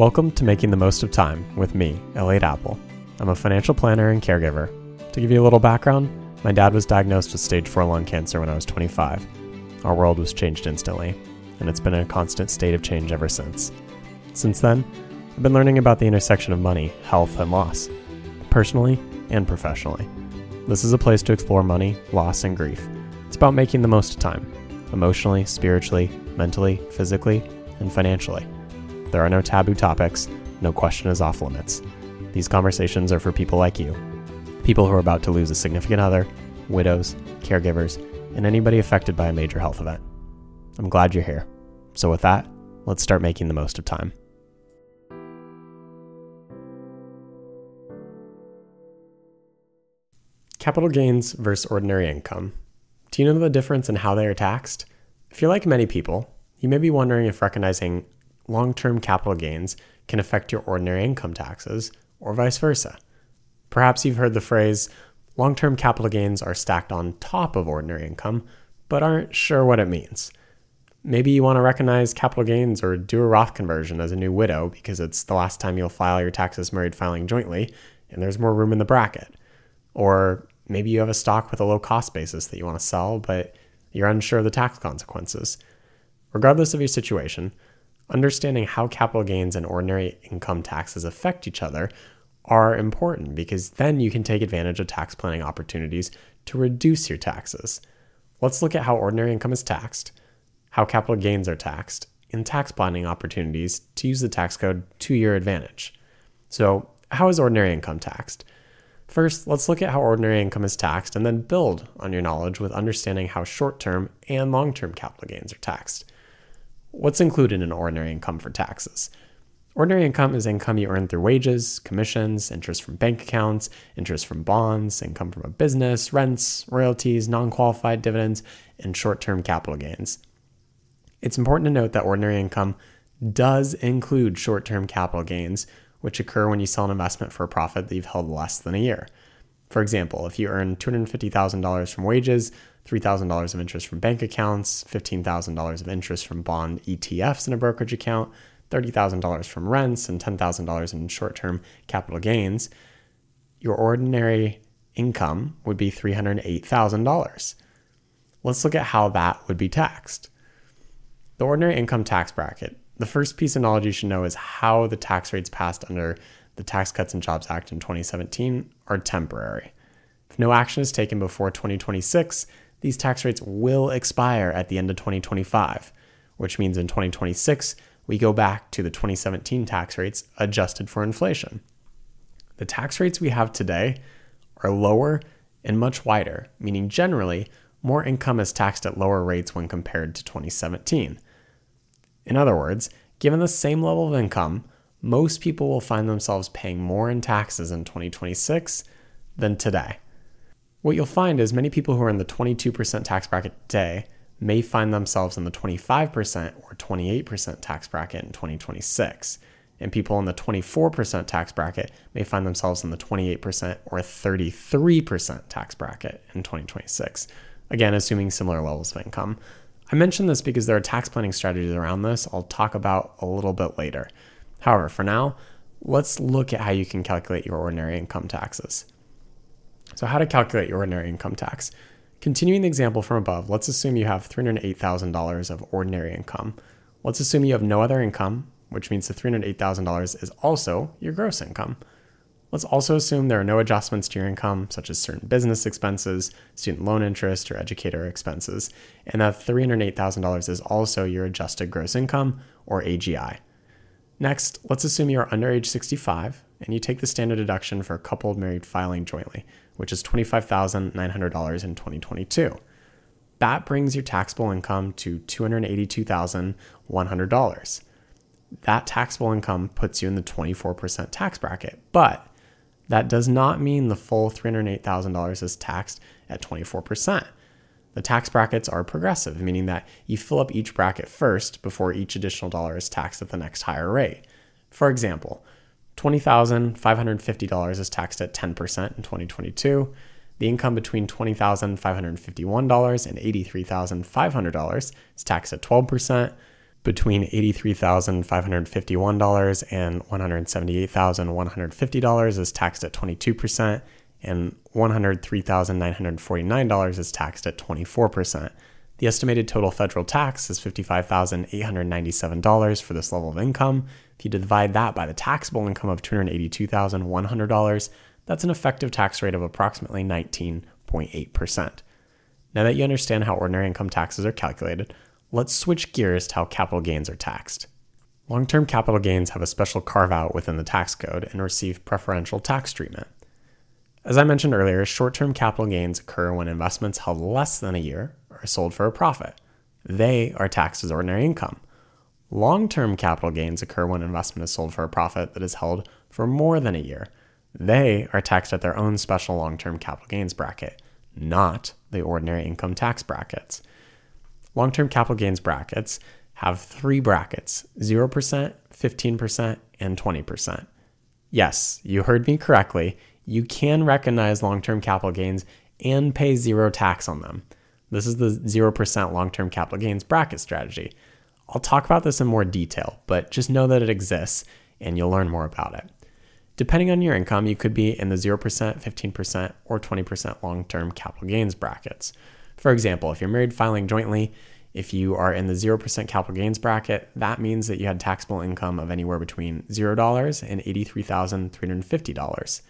Welcome to Making the Most of Time with me, Elliot Appel. I'm a financial planner and caregiver. To give you a little background, my dad was diagnosed with stage 4 lung cancer when I was 25. Our world was changed instantly, and it's been a constant state of change ever since. Since then, I've been learning about the intersection of money, health, and loss, personally and professionally. This is a place to explore money, loss, and grief. It's about making the most of time, emotionally, spiritually, mentally, physically, and financially. There are no taboo topics, no question is off limits. These conversations are for people like you, people who are about to lose a significant other, widows, caregivers, and anybody affected by a major health event. I'm glad you're here. So, with that, let's start making the most of time. Capital gains versus ordinary income. Do you know the difference in how they are taxed? If you're like many people, you may be wondering if recognizing long term capital gains can affect your ordinary income taxes, or vice versa. Perhaps you've heard the phrase, long term capital gains are stacked on top of ordinary income, but aren't sure what it means. Maybe you want to recognize capital gains or do a Roth conversion as a new widow because it's the last time you'll file your taxes married filing jointly and there's more room in the bracket. Or maybe you have a stock with a low cost basis that you want to sell, but you're unsure of the tax consequences. Regardless of your situation, understanding how capital gains and ordinary income taxes affect each other are important because then you can take advantage of tax planning opportunities to reduce your taxes. Let's look at how ordinary income is taxed, how capital gains are taxed, and tax planning opportunities to use the tax code to your advantage. So, how is ordinary income taxed? First, let's look at how ordinary income is taxed and then build on your knowledge with understanding how short term and long term capital gains are taxed. What's included in ordinary income for taxes? Ordinary income is income you earn through wages, commissions, interest from bank accounts, interest from bonds, income from a business, rents, royalties, non qualified dividends, and short term capital gains. It's important to note that ordinary income does include short term capital gains, which occur when you sell an investment for a profit that you've held less than a year. For example, if you earn $250,000 from wages, $3,000 of interest from bank accounts, $15,000 of interest from bond ETFs in a brokerage account, $30,000 from rents, and $10,000 in short term capital gains, your ordinary income would be $308,000. Let's look at how that would be taxed. The ordinary income tax bracket. The first piece of knowledge you should know is how the tax rates passed under the Tax Cuts and Jobs Act in 2017 are temporary. If no action is taken before 2026, these tax rates will expire at the end of 2025, which means in 2026, we go back to the 2017 tax rates adjusted for inflation. The tax rates we have today are lower and much wider, meaning generally, more income is taxed at lower rates when compared to 2017. In other words, given the same level of income, most people will find themselves paying more in taxes in 2026 than today. What you'll find is many people who are in the 22% tax bracket today may find themselves in the 25% or 28% tax bracket in 2026. And people in the 24% tax bracket may find themselves in the 28% or 33% tax bracket in 2026. Again, assuming similar levels of income. I mention this because there are tax planning strategies around this I'll talk about a little bit later. However, for now, let's look at how you can calculate your ordinary income taxes. So, how to calculate your ordinary income tax? Continuing the example from above, let's assume you have $308,000 of ordinary income. Let's assume you have no other income, which means the $308,000 is also your gross income. Let's also assume there are no adjustments to your income, such as certain business expenses, student loan interest, or educator expenses, and that $308,000 is also your adjusted gross income, or AGI. Next, let's assume you are under age 65 and you take the standard deduction for a couple married filing jointly, which is $25,900 in 2022. That brings your taxable income to $282,100. That taxable income puts you in the 24% tax bracket, but that does not mean the full $308,000 is taxed at 24%. The tax brackets are progressive, meaning that you fill up each bracket first before each additional dollar is taxed at the next higher rate. For example, $20,550 is taxed at 10% in 2022. The income between $20,551 and $83,500 is taxed at 12%. between $83,551 and $178,150 is taxed at 22%, and $103,949 is taxed at 24%. The estimated total federal tax is $55,897 for this level of income. If you divide that by the taxable income of $282,100, that's an effective tax rate of approximately 19.8%. Now that you understand how ordinary income taxes are calculated, let's switch gears to how capital gains are taxed. Long term capital gains have a special carve out within the tax code and receive preferential tax treatment. As I mentioned earlier, short term capital gains occur when investments held less than a year are sold for a profit. They are taxed as ordinary income. Long term capital gains occur when investment is sold for a profit that is held for more than a year. They are taxed at their own special long term capital gains bracket, not the ordinary income tax brackets. Long term capital gains brackets have three brackets 0%, 15%, and 20%. Yes, you heard me correctly. You can recognize long term capital gains and pay zero tax on them. This is the 0% long term capital gains bracket strategy. I'll talk about this in more detail, but just know that it exists and you'll learn more about it. Depending on your income, you could be in the 0%, 15%, or 20% long term capital gains brackets. For example, if you're married filing jointly, if you are in the 0% capital gains bracket, that means that you had taxable income of anywhere between $0 and $83,350.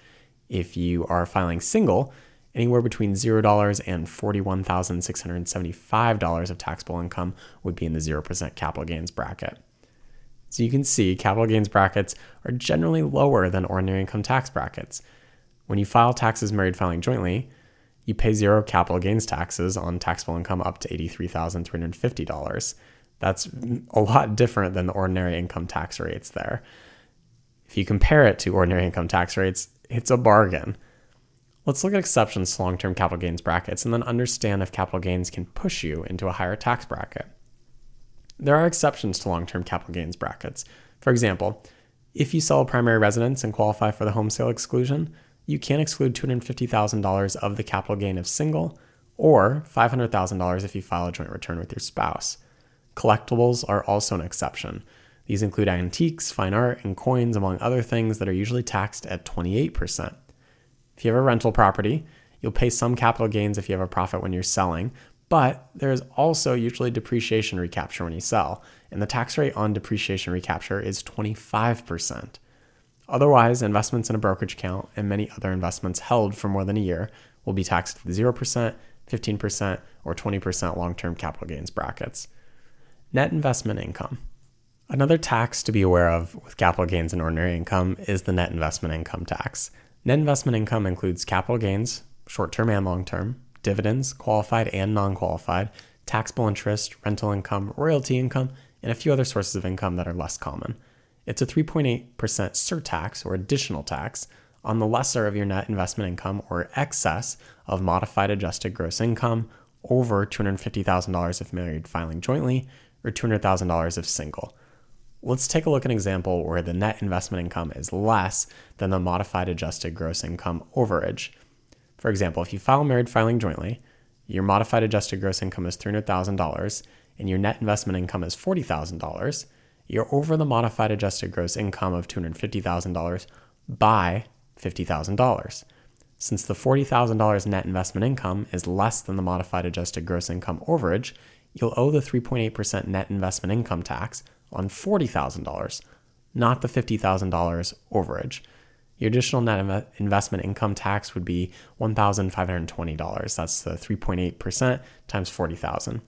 If you are filing single, anywhere between $0 and $41,675 of taxable income would be in the 0% capital gains bracket. So you can see capital gains brackets are generally lower than ordinary income tax brackets. When you file taxes married filing jointly, you pay zero capital gains taxes on taxable income up to $83,350. That's a lot different than the ordinary income tax rates there. If you compare it to ordinary income tax rates, it's a bargain. Let's look at exceptions to long term capital gains brackets and then understand if capital gains can push you into a higher tax bracket. There are exceptions to long term capital gains brackets. For example, if you sell a primary residence and qualify for the home sale exclusion, you can exclude $250,000 of the capital gain if single, or $500,000 if you file a joint return with your spouse. Collectibles are also an exception. These include antiques, fine art, and coins, among other things that are usually taxed at 28%. If you have a rental property, you'll pay some capital gains if you have a profit when you're selling, but there is also usually depreciation recapture when you sell, and the tax rate on depreciation recapture is 25%. Otherwise, investments in a brokerage account and many other investments held for more than a year will be taxed at 0%, 15%, or 20% long term capital gains brackets. Net investment income. Another tax to be aware of with capital gains and ordinary income is the net investment income tax. Net investment income includes capital gains, short term and long term, dividends, qualified and non qualified, taxable interest, rental income, royalty income, and a few other sources of income that are less common. It's a 3.8% surtax or additional tax on the lesser of your net investment income or excess of modified adjusted gross income over $250,000 if married filing jointly or $200,000 if single. Let's take a look at an example where the net investment income is less than the modified adjusted gross income overage. For example, if you file married filing jointly, your modified adjusted gross income is $300,000 and your net investment income is $40,000, you're over the modified adjusted gross income of $250,000 by $50,000. Since the $40,000 net investment income is less than the modified adjusted gross income overage, you'll owe the 3.8% net investment income tax on $40,000, not the $50,000 overage. Your additional net investment income tax would be $1,520. That's the 3.8% times 40,000.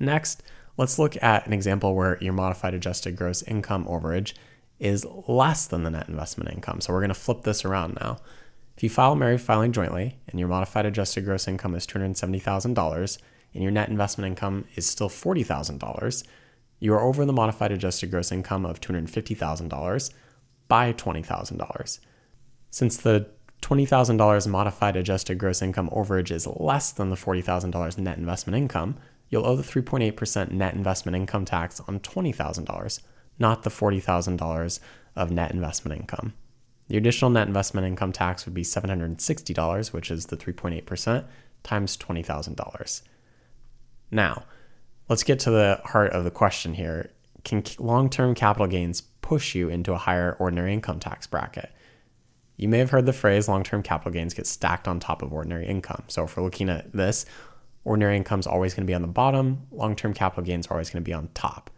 Next, let's look at an example where your modified adjusted gross income overage is less than the net investment income. So we're going to flip this around now. If you file married filing jointly and your modified adjusted gross income is $270,000 and your net investment income is still $40,000, you are over the modified adjusted gross income of $250,000 by $20,000. Since the $20,000 modified adjusted gross income overage is less than the $40,000 net investment income, you'll owe the 3.8% net investment income tax on $20,000, not the $40,000 of net investment income. The additional net investment income tax would be $760, which is the 3.8%, times $20,000. Now, Let's get to the heart of the question here. Can long term capital gains push you into a higher ordinary income tax bracket? You may have heard the phrase long term capital gains get stacked on top of ordinary income. So if we're looking at this, ordinary income is always going to be on the bottom, long term capital gains are always going to be on top.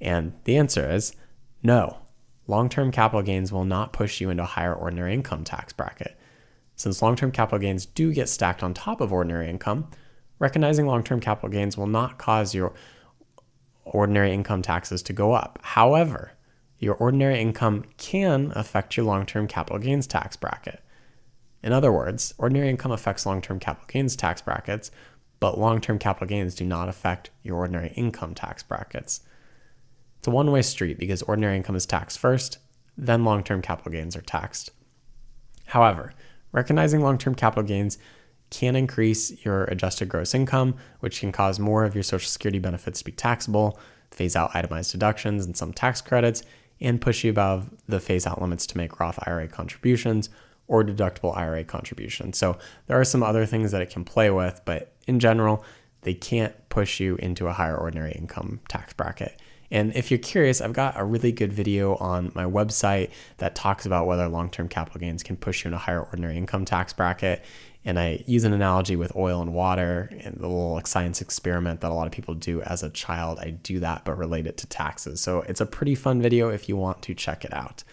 And the answer is no. Long term capital gains will not push you into a higher ordinary income tax bracket. Since long term capital gains do get stacked on top of ordinary income, recognizing long term capital gains will not cause your ordinary income taxes to go up. However, your ordinary income can affect your long term capital gains tax bracket. In other words, ordinary income affects long term capital gains tax brackets, but long term capital gains do not affect your ordinary income tax brackets. It's a one way street because ordinary income is taxed first, then long term capital gains are taxed. However, recognizing long term capital gains can increase your adjusted gross income, which can cause more of your Social Security benefits to be taxable, phase out itemized deductions and some tax credits, and push you above the phase out limits to make Roth IRA contributions or deductible IRA contributions. So there are some other things that it can play with, but in general, they can't push you into a higher ordinary income tax bracket. And if you're curious, I've got a really good video on my website that talks about whether long term capital gains can push you in a higher ordinary income tax bracket. And I use an analogy with oil and water and the little science experiment that a lot of people do as a child. I do that, but relate it to taxes. So it's a pretty fun video if you want to check it out.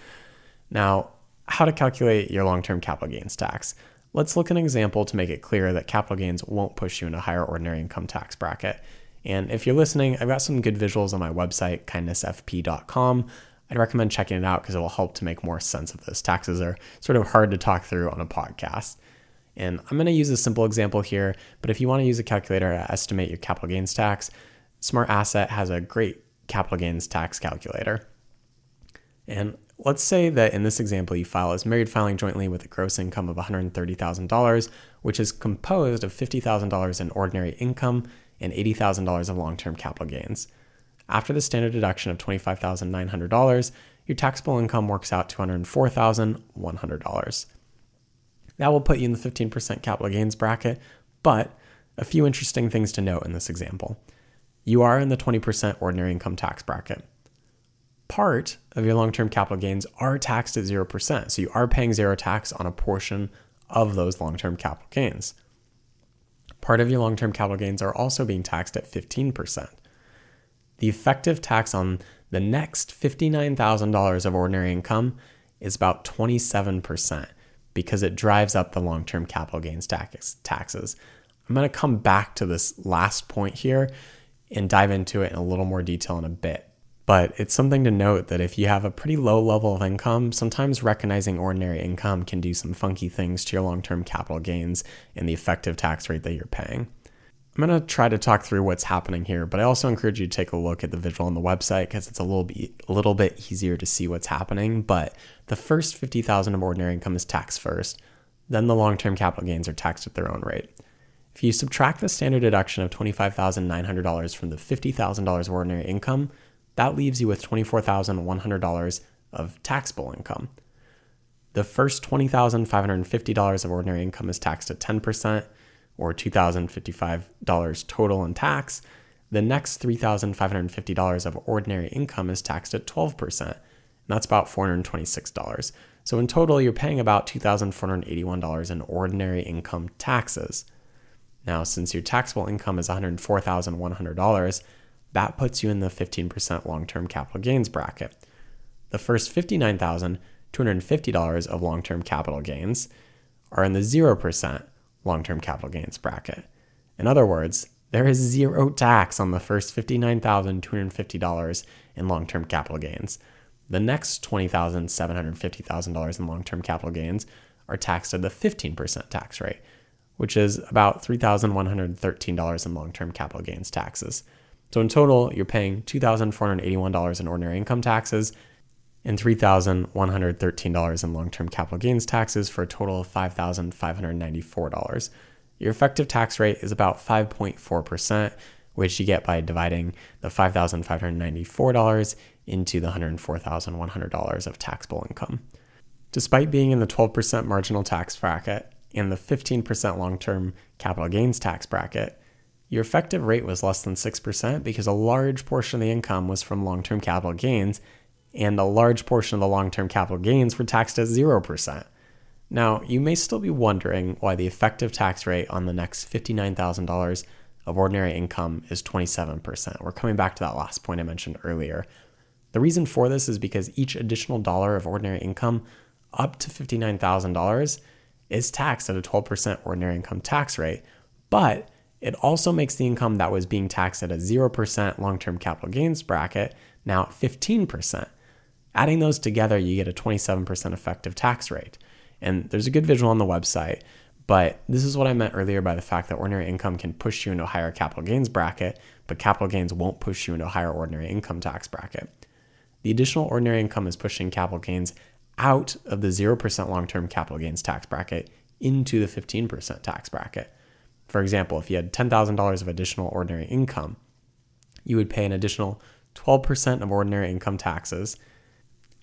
Now, how to calculate your long term capital gains tax. Let's look at an example to make it clear that capital gains won't push you in a higher ordinary income tax bracket. And if you're listening, I've got some good visuals on my website, kindnessfp.com. I'd recommend checking it out because it will help to make more sense of this. Taxes are sort of hard to talk through on a podcast. And I'm going to use a simple example here, but if you want to use a calculator to estimate your capital gains tax, SmartAsset has a great capital gains tax calculator. And let's say that in this example, you file as married filing jointly with a gross income of $130,000, which is composed of $50,000 in ordinary income and $80,000 of long term capital gains. After the standard deduction of $25,900, your taxable income works out to $104,100. That will put you in the 15% capital gains bracket, but a few interesting things to note in this example. You are in the 20% ordinary income tax bracket. Part of your long term capital gains are taxed at 0%, so you are paying zero tax on a portion of those long term capital gains. Part of your long term capital gains are also being taxed at 15%. The effective tax on the next $59,000 of ordinary income is about 27% because it drives up the long term capital gains tax, taxes. I'm going to come back to this last point here and dive into it in a little more detail in a bit. But it's something to note that if you have a pretty low level of income, sometimes recognizing ordinary income can do some funky things to your long term capital gains and the effective tax rate that you're paying. I'm going to try to talk through what's happening here, but I also encourage you to take a look at the visual on the website because it's a little bit a little bit easier to see what's happening. But the first 50,000 of ordinary income is taxed first, then the long-term capital gains are taxed at their own rate. If you subtract the standard deduction of $25,900 from the $50,000 of ordinary income, that leaves you with $24,100 of taxable income. The first $20,550 of ordinary income is taxed at 10%, or $2,055 total in tax. The next $3,550 of ordinary income is taxed at 12%, and that's about $426. So in total, you're paying about $2,481 in ordinary income taxes. Now, since your taxable income is $104,100, that puts you in the 15% long term capital gains bracket. The first $59,250 of long term capital gains are in the 0% long term capital gains bracket. In other words, there is zero tax on the first $59,250 in long term capital gains. The next $20,750,000 in long term capital gains are taxed at the 15% tax rate, which is about $3,113 in long term capital gains taxes. So in total, you're paying $2,481 in ordinary income taxes and $3,113 in long term capital gains taxes for a total of $5,594. Your effective tax rate is about 5.4%, which you get by dividing the $5,594 into the $104,100 of taxable income. Despite being in the 12% marginal tax bracket and the 15% long term capital gains tax bracket, your effective rate was less than 6% because a large portion of the income was from long term capital gains, and a large portion of the long term capital gains were taxed at 0%. Now, you may still be wondering why the effective tax rate on the next $59,000 of ordinary income is 27%. We're coming back to that last point I mentioned earlier. The reason for this is because each additional dollar of ordinary income up to $59,000 is taxed at a 12% ordinary income tax rate, but it also makes the income that was being taxed at a 0% long term capital gains bracket now at 15%. Adding those together, you get a 27% effective tax rate. And there's a good visual on the website, but this is what I meant earlier by the fact that ordinary income can push you into a higher capital gains bracket, but capital gains won't push you into a higher ordinary income tax bracket. The additional ordinary income is pushing capital gains out of the 0% long term capital gains tax bracket into the 15% tax bracket. For example, if you had $10,000 of additional ordinary income, you would pay an additional 12% of ordinary income taxes,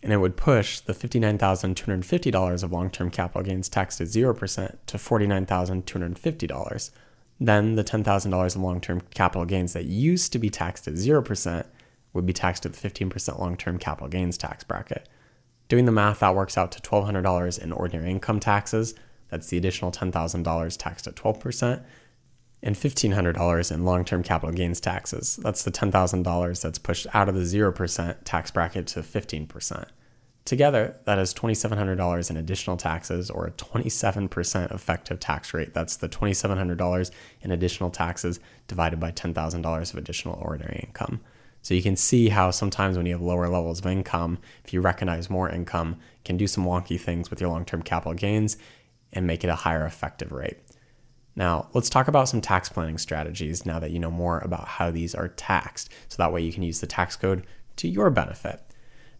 and it would push the $59,250 of long term capital gains taxed at 0% to $49,250. Then the $10,000 of long term capital gains that used to be taxed at 0% would be taxed at the 15% long term capital gains tax bracket. Doing the math, that works out to $1,200 in ordinary income taxes. That's the additional $10,000 taxed at 12%, and $1,500 in long term capital gains taxes. That's the $10,000 that's pushed out of the 0% tax bracket to 15%. Together, that is $2,700 in additional taxes or a 27% effective tax rate. That's the $2,700 in additional taxes divided by $10,000 of additional ordinary income. So you can see how sometimes when you have lower levels of income, if you recognize more income, can do some wonky things with your long-term capital gains and make it a higher effective rate. Now, let's talk about some tax planning strategies now that you know more about how these are taxed. So that way you can use the tax code to your benefit.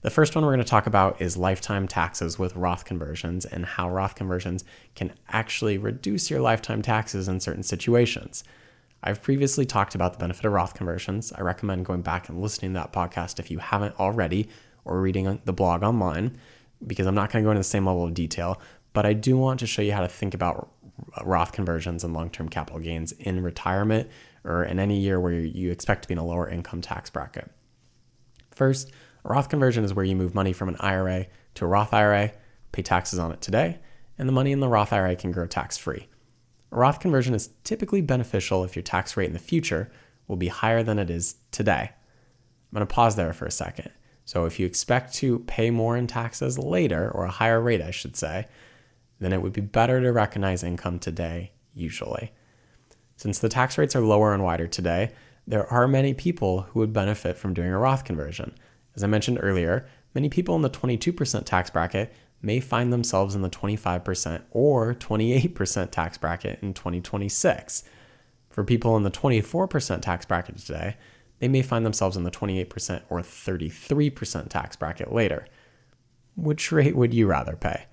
The first one we're going to talk about is lifetime taxes with Roth conversions and how Roth conversions can actually reduce your lifetime taxes in certain situations. I've previously talked about the benefit of Roth conversions. I recommend going back and listening to that podcast if you haven't already or reading the blog online because I'm not going to go into the same level of detail, but I do want to show you how to think about Roth conversions and long term capital gains in retirement or in any year where you expect to be in a lower income tax bracket. First, a Roth conversion is where you move money from an IRA to a Roth IRA, pay taxes on it today, and the money in the Roth IRA can grow tax free. A Roth conversion is typically beneficial if your tax rate in the future will be higher than it is today. I'm going to pause there for a second. So, if you expect to pay more in taxes later, or a higher rate, I should say, then it would be better to recognize income today, usually. Since the tax rates are lower and wider today, there are many people who would benefit from doing a Roth conversion. As I mentioned earlier, many people in the 22% tax bracket may find themselves in the 25% or 28% tax bracket in 2026. For people in the 24% tax bracket today, they may find themselves in the 28% or 33% tax bracket later. Which rate would you rather pay?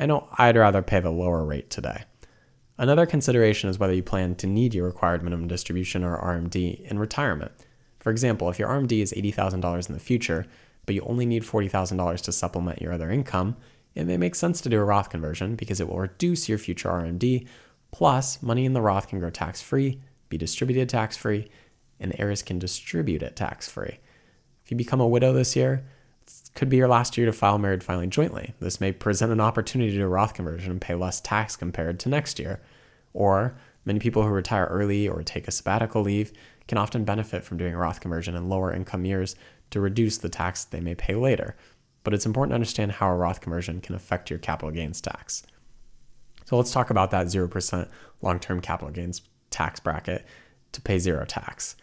I know I'd rather pay the lower rate today. Another consideration is whether you plan to need your required minimum distribution or RMD in retirement. For example, if your RMD is $80,000 in the future, but you only need $40,000 to supplement your other income, it may make sense to do a Roth conversion because it will reduce your future RMD. Plus, money in the Roth can grow tax free, be distributed tax free, and heirs can distribute it tax free. If you become a widow this year, could be your last year to file married filing jointly. This may present an opportunity to do a Roth conversion and pay less tax compared to next year. Or many people who retire early or take a sabbatical leave can often benefit from doing a Roth conversion in lower income years to reduce the tax they may pay later but it's important to understand how a Roth conversion can affect your capital gains tax. So let's talk about that 0% long term capital gains tax bracket to pay zero tax.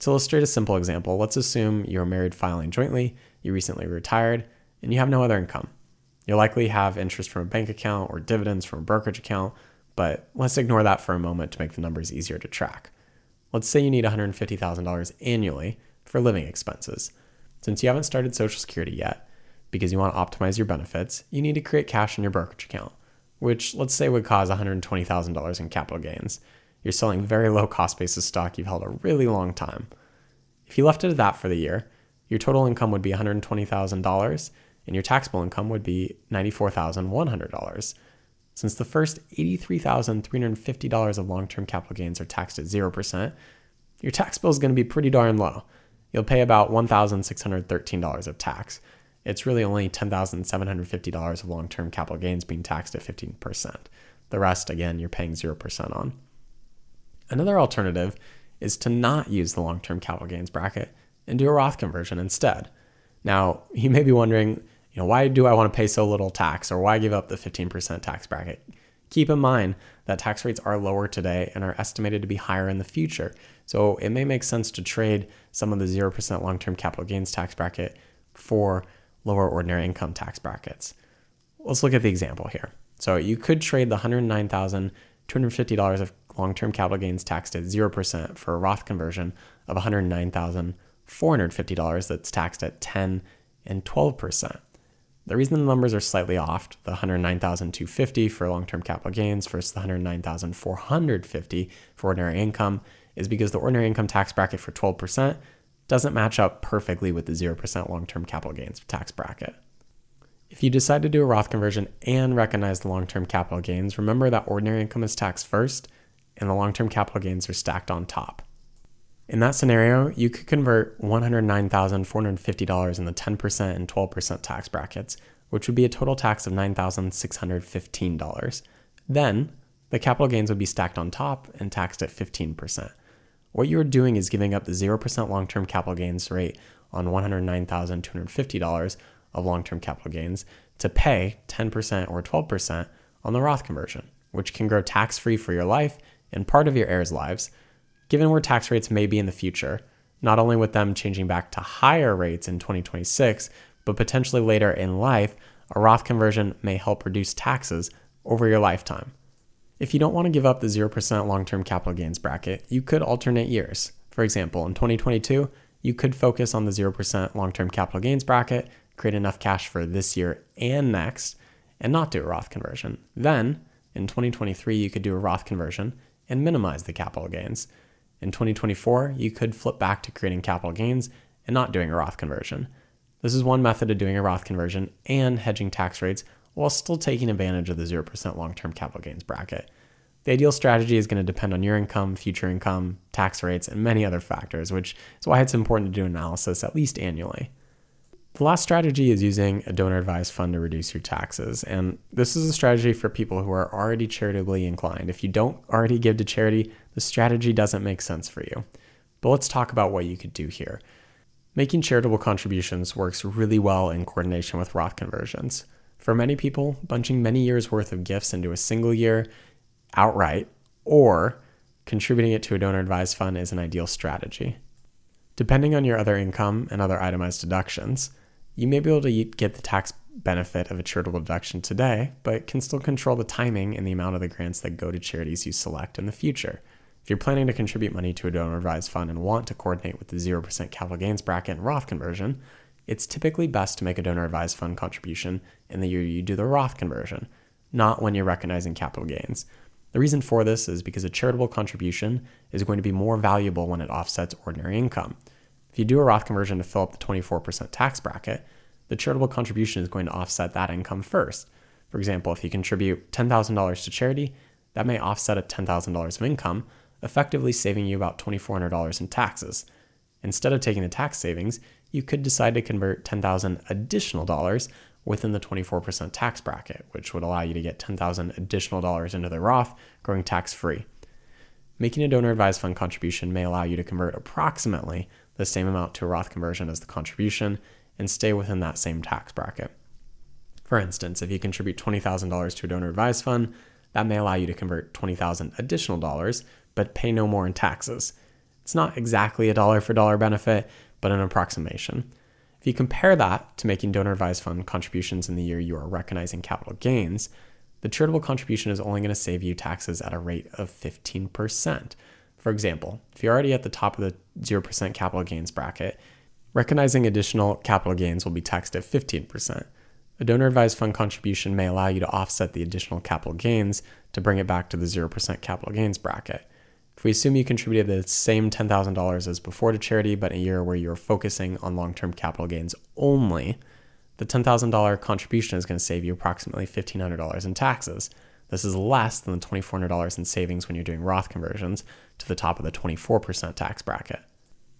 To illustrate a simple example, let's assume you're married filing jointly, you recently retired, and you have no other income. You'll likely have interest from a bank account or dividends from a brokerage account, but let's ignore that for a moment to make the numbers easier to track. Let's say you need $150,000 annually for living expenses. Since you haven't started Social Security yet, because you want to optimize your benefits, you need to create cash in your brokerage account, which let's say would cause $120,000 in capital gains. You're selling very low cost basis stock you've held a really long time. If you left it at that for the year, your total income would be $120,000 and your taxable income would be $94,100. Since the first $83,350 of long term capital gains are taxed at 0%, your tax bill is going to be pretty darn low. You'll pay about $1,613 of tax. It's really only $10,750 of long term capital gains being taxed at 15%. The rest, again, you're paying 0% on. Another alternative is to not use the long term capital gains bracket and do a Roth conversion instead. Now, you may be wondering, you know, why do I want to pay so little tax or why give up the 15% tax bracket? Keep in mind that tax rates are lower today and are estimated to be higher in the future. So it may make sense to trade some of the 0% long term capital gains tax bracket for lower ordinary income tax brackets. Let's look at the example here. So you could trade the $109,250 of long term capital gains taxed at 0% for a Roth conversion of $109,450 that's taxed at 10 and 12%. The reason the numbers are slightly off, the $109,250 for long-term capital gains versus the $109,450 for ordinary income, is because the ordinary income tax bracket for 12% doesn't match up perfectly with the 0% long-term capital gains tax bracket. If you decide to do a Roth conversion and recognize the long-term capital gains, remember that ordinary income is taxed first and the long-term capital gains are stacked on top. In that scenario, you could convert $109,450 in the 10% and 12% tax brackets, which would be a total tax of $9,615. Then, the capital gains would be stacked on top and taxed at 15%. What you are doing is giving up the 0% long term capital gains rate on $109,250 of long term capital gains to pay 10% or 12% on the Roth conversion, which can grow tax free for your life and part of your heirs' lives given where tax rates may be in the future, not only with them changing back to higher rates in 2026, but potentially later in life, a Roth conversion may help reduce taxes over your lifetime. If you don't want to give up the 0% long term capital gains bracket, you could alternate years. For example, in 2022, you could focus on the 0% long term capital gains bracket, create enough cash for this year and next, and not do a Roth conversion. Then, in 2023, you could do a Roth conversion and minimize the capital gains. In 2024, you could flip back to creating capital gains and not doing a Roth conversion. This is one method of doing a Roth conversion and hedging tax rates while still taking advantage of the 0% long term capital gains bracket. The ideal strategy is going to depend on your income, future income, tax rates, and many other factors, which is why it's important to do analysis at least annually. The last strategy is using a donor advised fund to reduce your taxes. And this is a strategy for people who are already charitably inclined. If you don't already give to charity, the strategy doesn't make sense for you. But let's talk about what you could do here. Making charitable contributions works really well in coordination with Roth conversions. For many people, bunching many years' worth of gifts into a single year outright or contributing it to a donor advised fund is an ideal strategy. Depending on your other income and other itemized deductions, you may be able to get the tax benefit of a charitable deduction today, but can still control the timing and the amount of the grants that go to charities you select in the future. If you're planning to contribute money to a donor advised fund and want to coordinate with the 0% capital gains bracket and Roth conversion, it's typically best to make a donor advised fund contribution in the year you do the Roth conversion, not when you're recognizing capital gains. The reason for this is because a charitable contribution is going to be more valuable when it offsets ordinary income. If you do a Roth conversion to fill up the 24% tax bracket, the charitable contribution is going to offset that income first. For example, if you contribute $10,000 to charity, that may offset a $10,000 of income, effectively saving you about $2,400 in taxes. Instead of taking the tax savings, you could decide to convert 10,000 additional dollars within the 24% tax bracket, which would allow you to get 10,000 additional dollars into the Roth, growing tax free. Making a donor advised fund contribution may allow you to convert approximately the same amount to a Roth conversion as the contribution and stay within that same tax bracket. For instance, if you contribute $20,000 to a donor advised fund, that may allow you to convert 20,000 additional dollars but pay no more in taxes. It's not exactly a dollar for dollar benefit, but an approximation. If you compare that to making donor advised fund contributions in the year you are recognizing capital gains, the charitable contribution is only going to save you taxes at a rate of 15%. For example, if you're already at the top of the 0% capital gains bracket, recognizing additional capital gains will be taxed at 15%. A donor advised fund contribution may allow you to offset the additional capital gains to bring it back to the 0% capital gains bracket. If we assume you contributed the same $10,000 as before to charity, but in a year where you're focusing on long term capital gains only, the $10,000 contribution is going to save you approximately $1,500 in taxes. This is less than the $2,400 in savings when you're doing Roth conversions to the top of the 24% tax bracket.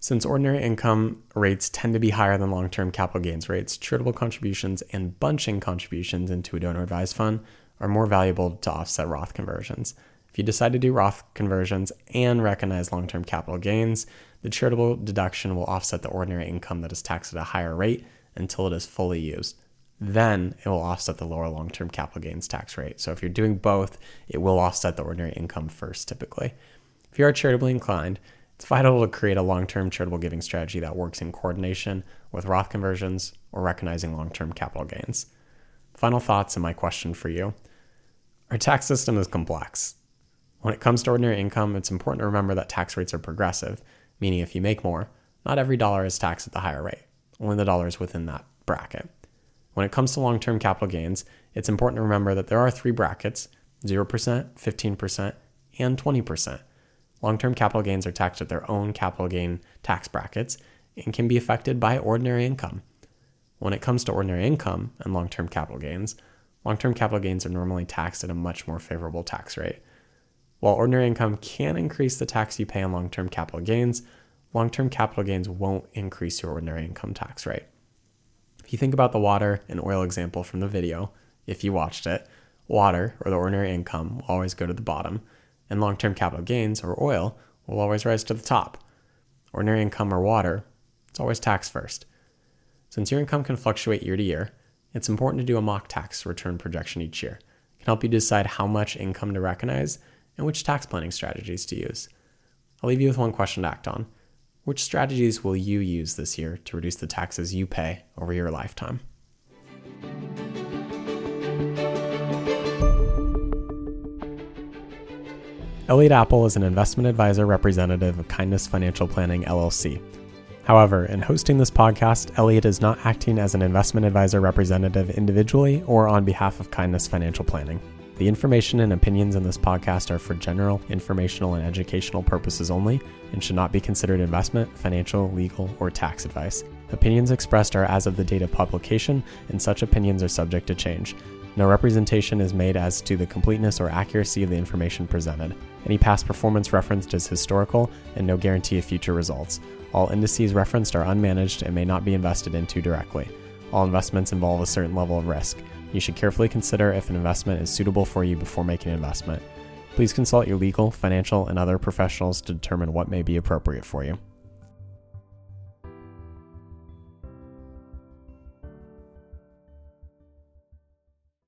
Since ordinary income rates tend to be higher than long term capital gains rates, charitable contributions and bunching contributions into a donor advised fund are more valuable to offset Roth conversions. If you decide to do Roth conversions and recognize long term capital gains, the charitable deduction will offset the ordinary income that is taxed at a higher rate until it is fully used. Then it will offset the lower long term capital gains tax rate. So if you're doing both, it will offset the ordinary income first typically. If you are charitably inclined, it's vital to create a long term charitable giving strategy that works in coordination with Roth conversions or recognizing long term capital gains. Final thoughts and my question for you Our tax system is complex. When it comes to ordinary income, it's important to remember that tax rates are progressive, meaning if you make more, not every dollar is taxed at the higher rate, only the dollars within that bracket. When it comes to long term capital gains, it's important to remember that there are three brackets 0%, 15%, and 20%. Long term capital gains are taxed at their own capital gain tax brackets and can be affected by ordinary income. When it comes to ordinary income and long term capital gains, long term capital gains are normally taxed at a much more favorable tax rate. While ordinary income can increase the tax you pay on long term capital gains, long term capital gains won't increase your ordinary income tax rate. If you think about the water and oil example from the video, if you watched it, water, or the ordinary income, will always go to the bottom and long term capital gains, or oil, will always rise to the top. Ordinary income or water, it's always taxed first. Since your income can fluctuate year to year, it's important to do a mock tax return projection each year. It can help you decide how much income to recognize and which tax planning strategies to use. I'll leave you with one question to act on. Which strategies will you use this year to reduce the taxes you pay over your lifetime? Elliot Appel is an investment advisor representative of Kindness Financial Planning LLC. However, in hosting this podcast, Elliot is not acting as an investment advisor representative individually or on behalf of Kindness Financial Planning. The information and opinions in this podcast are for general, informational, and educational purposes only and should not be considered investment, financial, legal, or tax advice. Opinions expressed are as of the date of publication, and such opinions are subject to change. No representation is made as to the completeness or accuracy of the information presented. Any past performance referenced is historical and no guarantee of future results. All indices referenced are unmanaged and may not be invested into directly. All investments involve a certain level of risk. You should carefully consider if an investment is suitable for you before making an investment. Please consult your legal, financial, and other professionals to determine what may be appropriate for you.